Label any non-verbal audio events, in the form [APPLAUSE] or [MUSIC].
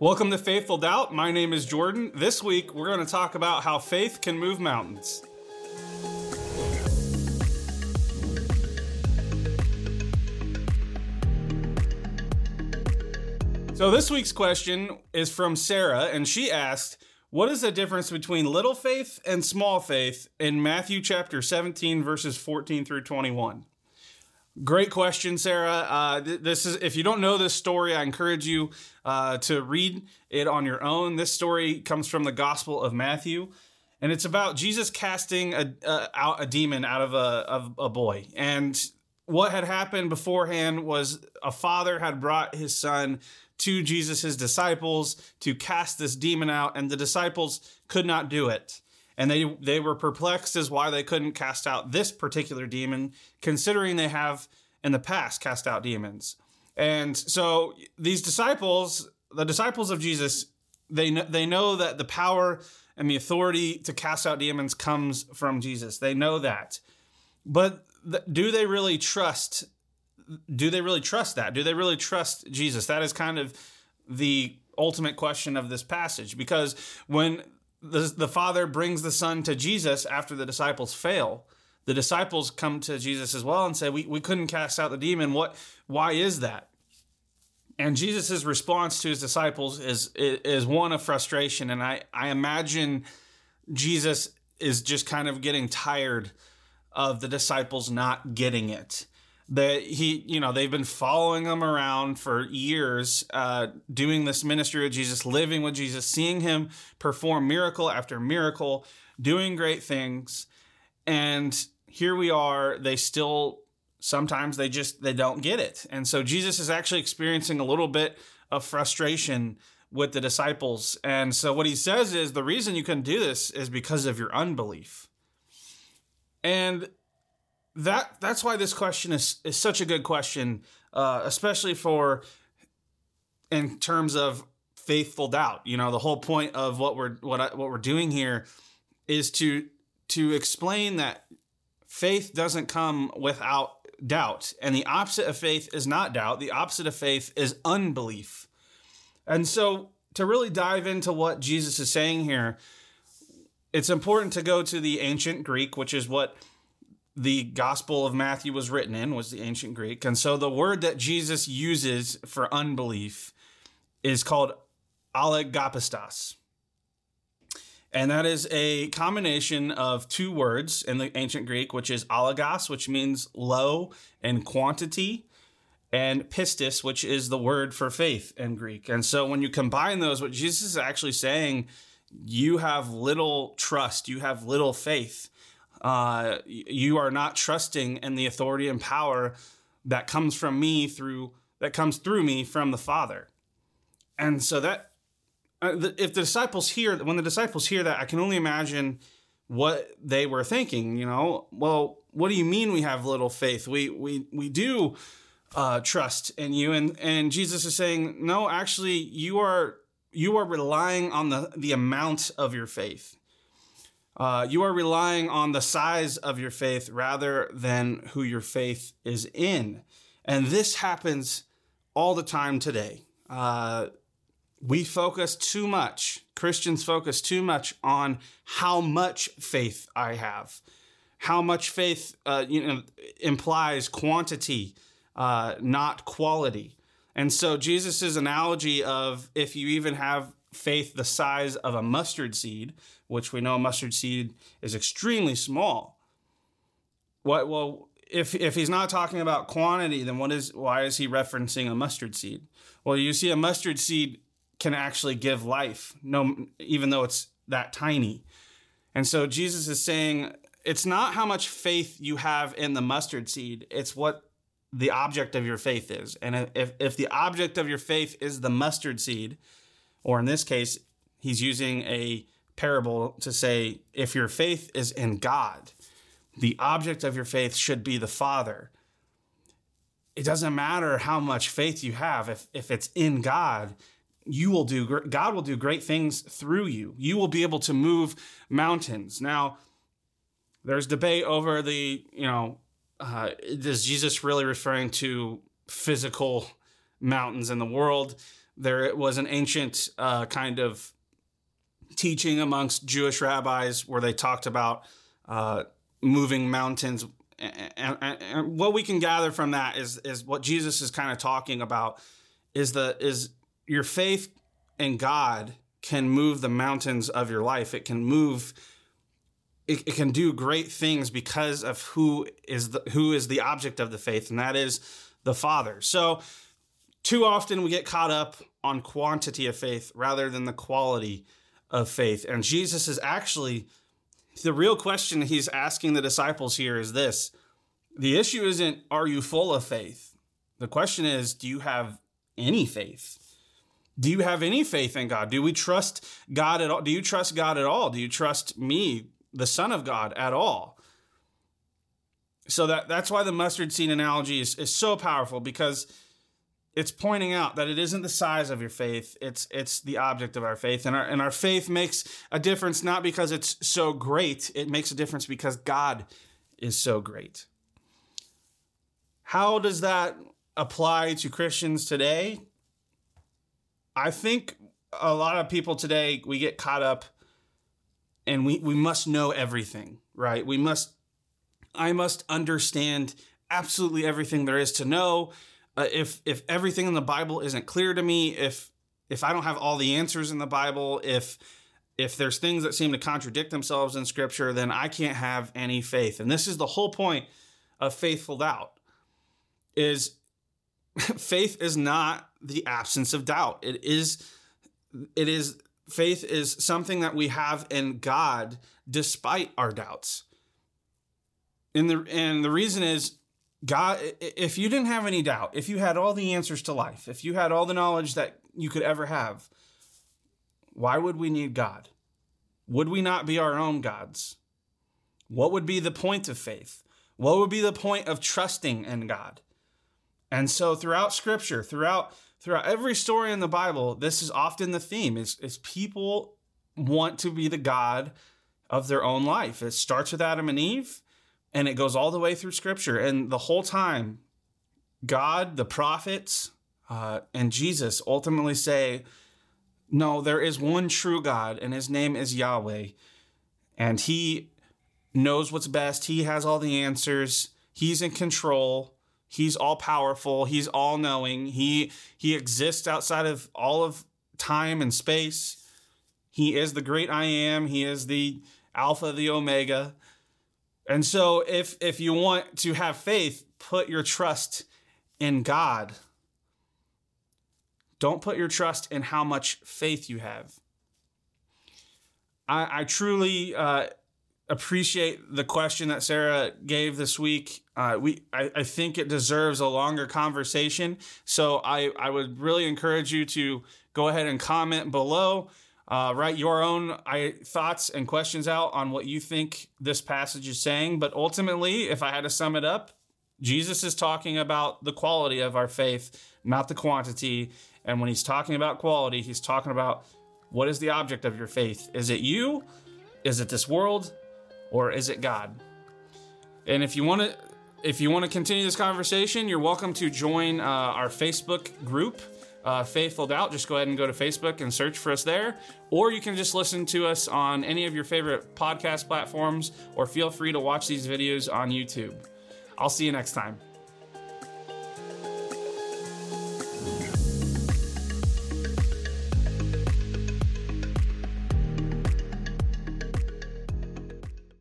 Welcome to Faithful Doubt. My name is Jordan. This week, we're going to talk about how faith can move mountains. So, this week's question is from Sarah, and she asked, What is the difference between little faith and small faith in Matthew chapter 17, verses 14 through 21? Great question, Sarah. Uh, th- this is if you don't know this story, I encourage you uh, to read it on your own. This story comes from the Gospel of Matthew, and it's about Jesus casting a, out a demon out of a, of a boy. And what had happened beforehand was a father had brought his son to Jesus' disciples to cast this demon out, and the disciples could not do it and they they were perplexed as why they couldn't cast out this particular demon considering they have in the past cast out demons. And so these disciples the disciples of jesus they they know that the power and the authority to cast out demons comes from jesus. They know that. But th- do they really trust do they really trust that? Do they really trust jesus? That is kind of the ultimate question of this passage. Because when the, the father brings the son to Jesus after the disciples fail. The disciples come to Jesus as well and say, we, we couldn't cast out the demon. What, why is that? And Jesus' response to his disciples is, is one of frustration. And I, I imagine Jesus is just kind of getting tired of the disciples not getting it that he you know they've been following him around for years uh, doing this ministry of jesus living with jesus seeing him perform miracle after miracle doing great things. And here we are they still sometimes they just they don't get it. And so jesus is actually experiencing a little bit of frustration with the disciples. And so what he says is the reason you couldn't do this is because of your unbelief. And that that's why this question is is such a good question, uh, especially for in terms of faithful doubt. You know, the whole point of what we're what I, what we're doing here is to to explain that faith doesn't come without doubt, and the opposite of faith is not doubt. The opposite of faith is unbelief. And so, to really dive into what Jesus is saying here, it's important to go to the ancient Greek, which is what the Gospel of Matthew was written in, was the ancient Greek. And so the word that Jesus uses for unbelief is called oligopistos. And that is a combination of two words in the ancient Greek, which is oligos, which means low in quantity, and pistis, which is the word for faith in Greek. And so when you combine those, what Jesus is actually saying, you have little trust, you have little faith uh, you are not trusting in the authority and power that comes from me through that comes through me from the Father. And so that uh, if the disciples hear when the disciples hear that, I can only imagine what they were thinking. You know, well, what do you mean we have little faith? We we we do uh, trust in you, and and Jesus is saying, no, actually, you are you are relying on the the amount of your faith. Uh, you are relying on the size of your faith rather than who your faith is in. And this happens all the time today. Uh, we focus too much, Christians focus too much on how much faith I have. How much faith uh, you know, implies quantity, uh, not quality. And so Jesus' analogy of if you even have faith the size of a mustard seed, which we know a mustard seed is extremely small. What well if if he's not talking about quantity, then what is why is he referencing a mustard seed? Well, you see a mustard seed can actually give life, no even though it's that tiny. And so Jesus is saying it's not how much faith you have in the mustard seed, it's what the object of your faith is. And if, if the object of your faith is the mustard seed, or in this case, he's using a parable to say if your faith is in God, the object of your faith should be the Father. It doesn't matter how much faith you have, if, if it's in God, you will do God will do great things through you. You will be able to move mountains. Now, there's debate over the, you know, uh, is Jesus really referring to physical mountains in the world? There was an ancient uh, kind of teaching amongst Jewish rabbis where they talked about uh, moving mountains. And, and, and, what we can gather from that is is what Jesus is kind of talking about is the is your faith in God can move the mountains of your life. It can move it, it, can do great things because of who is the who is the object of the faith and that is the father so too often we get caught up on quantity of faith rather than the quality of faith. And jesus is actually the real question he's asking the disciples here is this. The issue isn't are you full of faith? The question is do you have any faith? Do you have any faith in god? Do we trust god at all? Do you trust god at all? Do you trust me the Son of God at all. So that that's why the mustard seed analogy is, is so powerful because it's pointing out that it isn't the size of your faith, it's it's the object of our faith. And our and our faith makes a difference not because it's so great, it makes a difference because God is so great. How does that apply to Christians today? I think a lot of people today we get caught up and we, we must know everything, right? We must, I must understand absolutely everything there is to know. Uh, if if everything in the Bible isn't clear to me, if if I don't have all the answers in the Bible, if if there's things that seem to contradict themselves in Scripture, then I can't have any faith. And this is the whole point of faithful doubt. Is [LAUGHS] faith is not the absence of doubt. It is it is faith is something that we have in God despite our doubts. And the and the reason is God if you didn't have any doubt, if you had all the answers to life, if you had all the knowledge that you could ever have, why would we need God? Would we not be our own gods? What would be the point of faith? What would be the point of trusting in God? And so throughout scripture, throughout throughout every story in the Bible, this is often the theme is, is people want to be the God of their own life. It starts with Adam and Eve and it goes all the way through scripture. And the whole time, God, the prophets, uh, and Jesus ultimately say, no, there is one true God, and his name is Yahweh. And he knows what's best. He has all the answers. He's in control. He's all powerful. He's all knowing. He he exists outside of all of time and space. He is the great I am. He is the alpha, the omega. And so if if you want to have faith, put your trust in God. Don't put your trust in how much faith you have. I, I truly uh, appreciate the question that Sarah gave this week. Uh, we, I, I think it deserves a longer conversation. So I, I would really encourage you to go ahead and comment below. Uh, write your own I, thoughts and questions out on what you think this passage is saying. But ultimately, if I had to sum it up, Jesus is talking about the quality of our faith, not the quantity. And when he's talking about quality, he's talking about what is the object of your faith? Is it you? Is it this world? or is it God? And if you want to if you want to continue this conversation, you're welcome to join uh, our Facebook group, uh, Faithful Doubt. Just go ahead and go to Facebook and search for us there. Or you can just listen to us on any of your favorite podcast platforms, or feel free to watch these videos on YouTube. I'll see you next time.